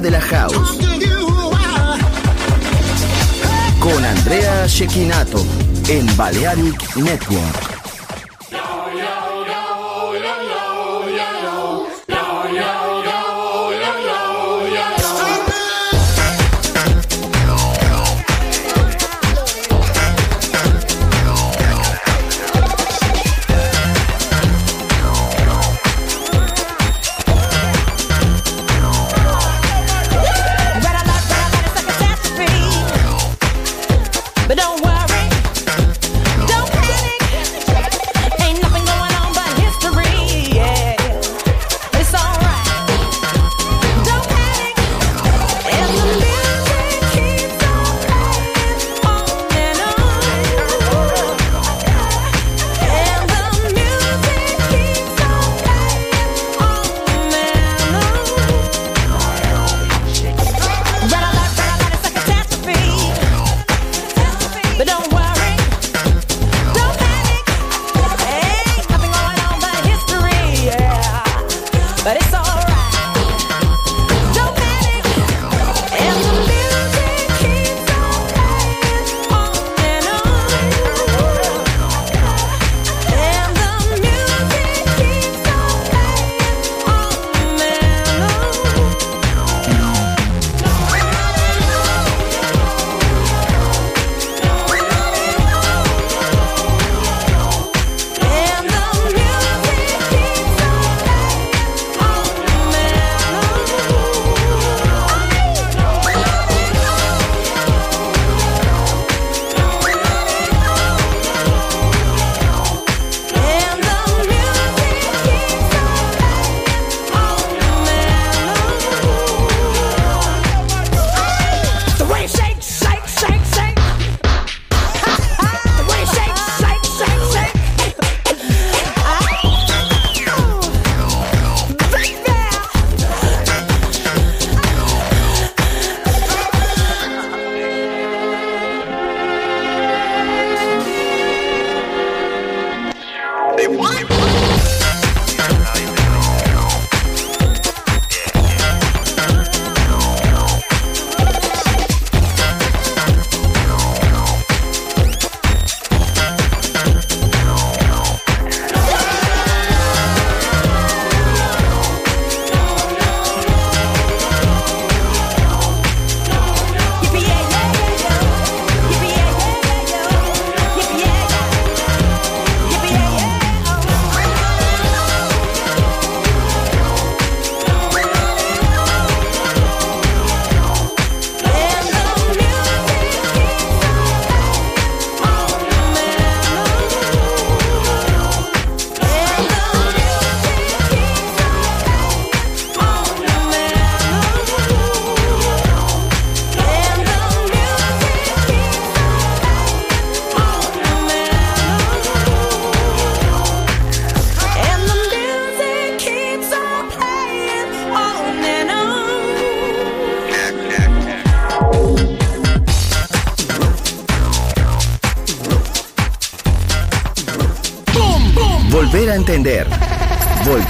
De la house. Con Andrea Shekinato en Balearic Network.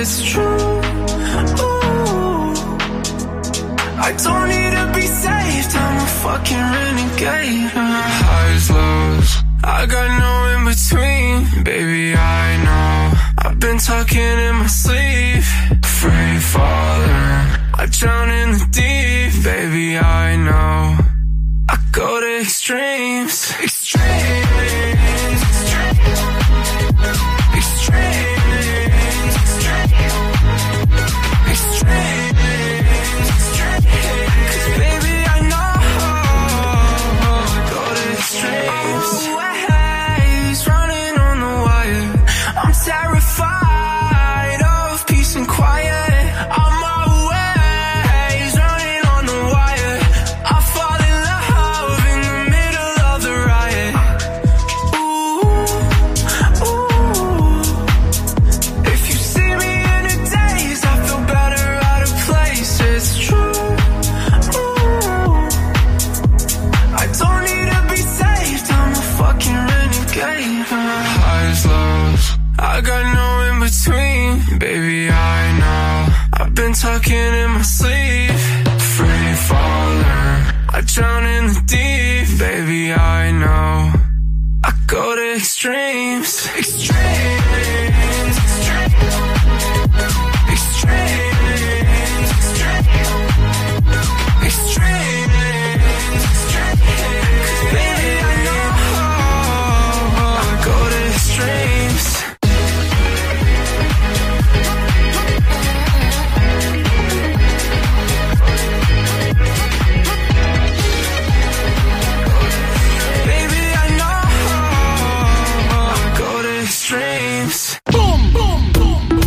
it's true. Ooh. I don't need to be saved. I'm a fucking renegade. Highs, lows. I got no in between. Baby, I know. I've been talking in my sleep. Free falling. I drown in the deep. Baby, I know. I go to extremes. Extremes. Talking in my sleep.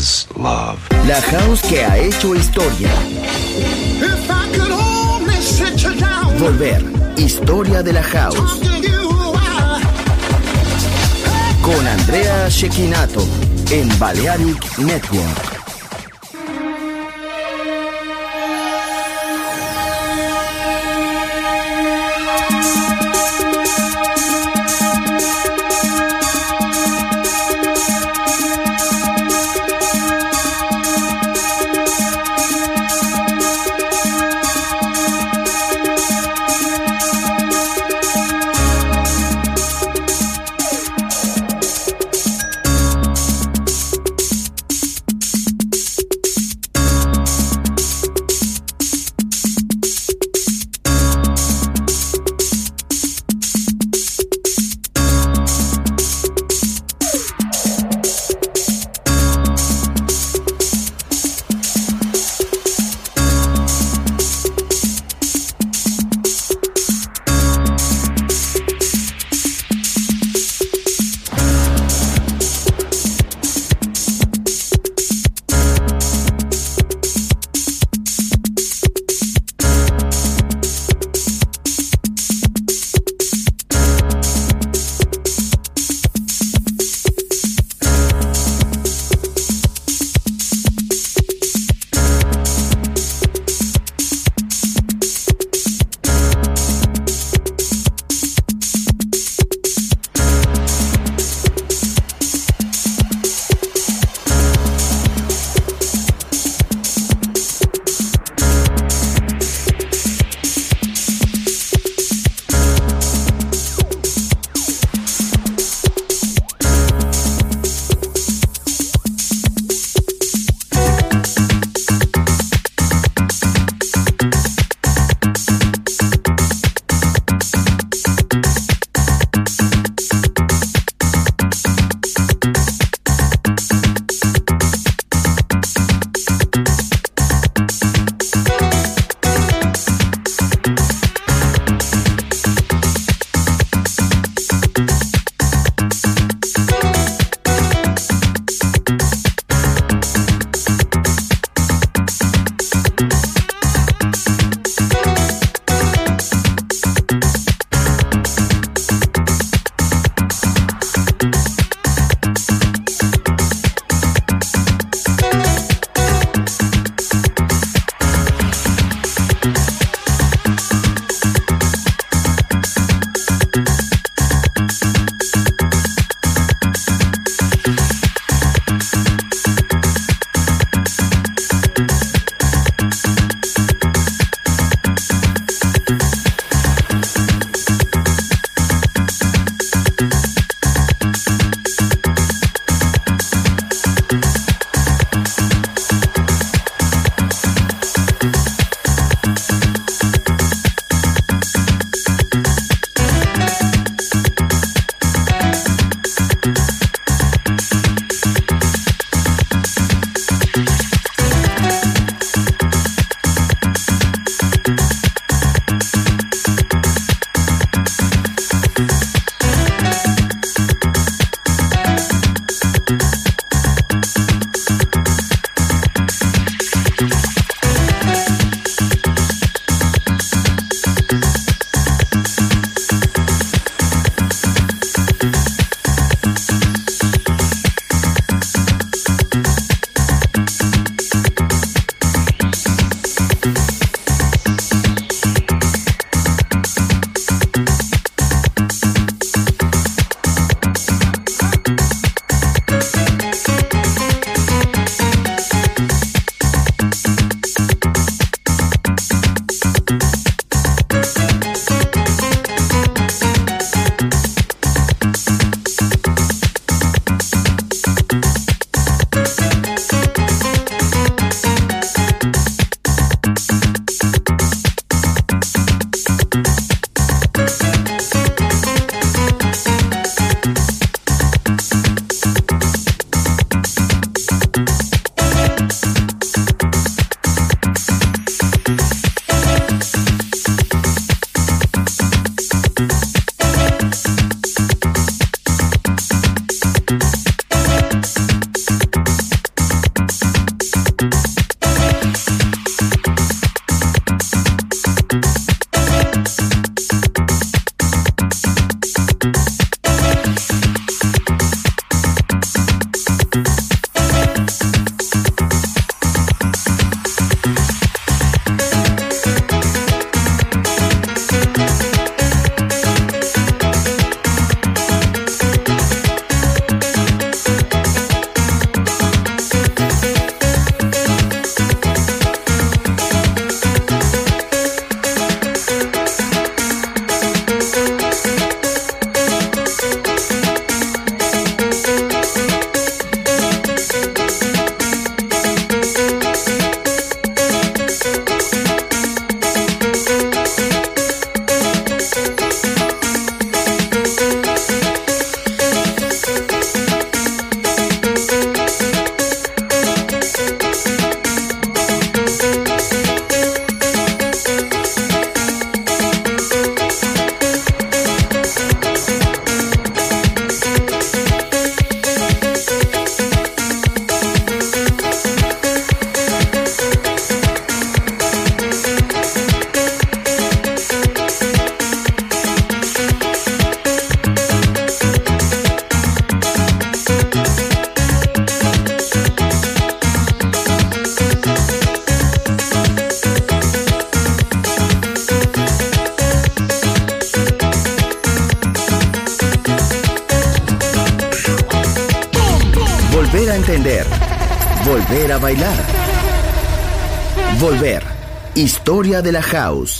La house que ha hecho historia. If I could only sit you down, Volver. Historia de la house. Con Andrea Shekinato en Balearic Network. de la house.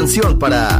canción para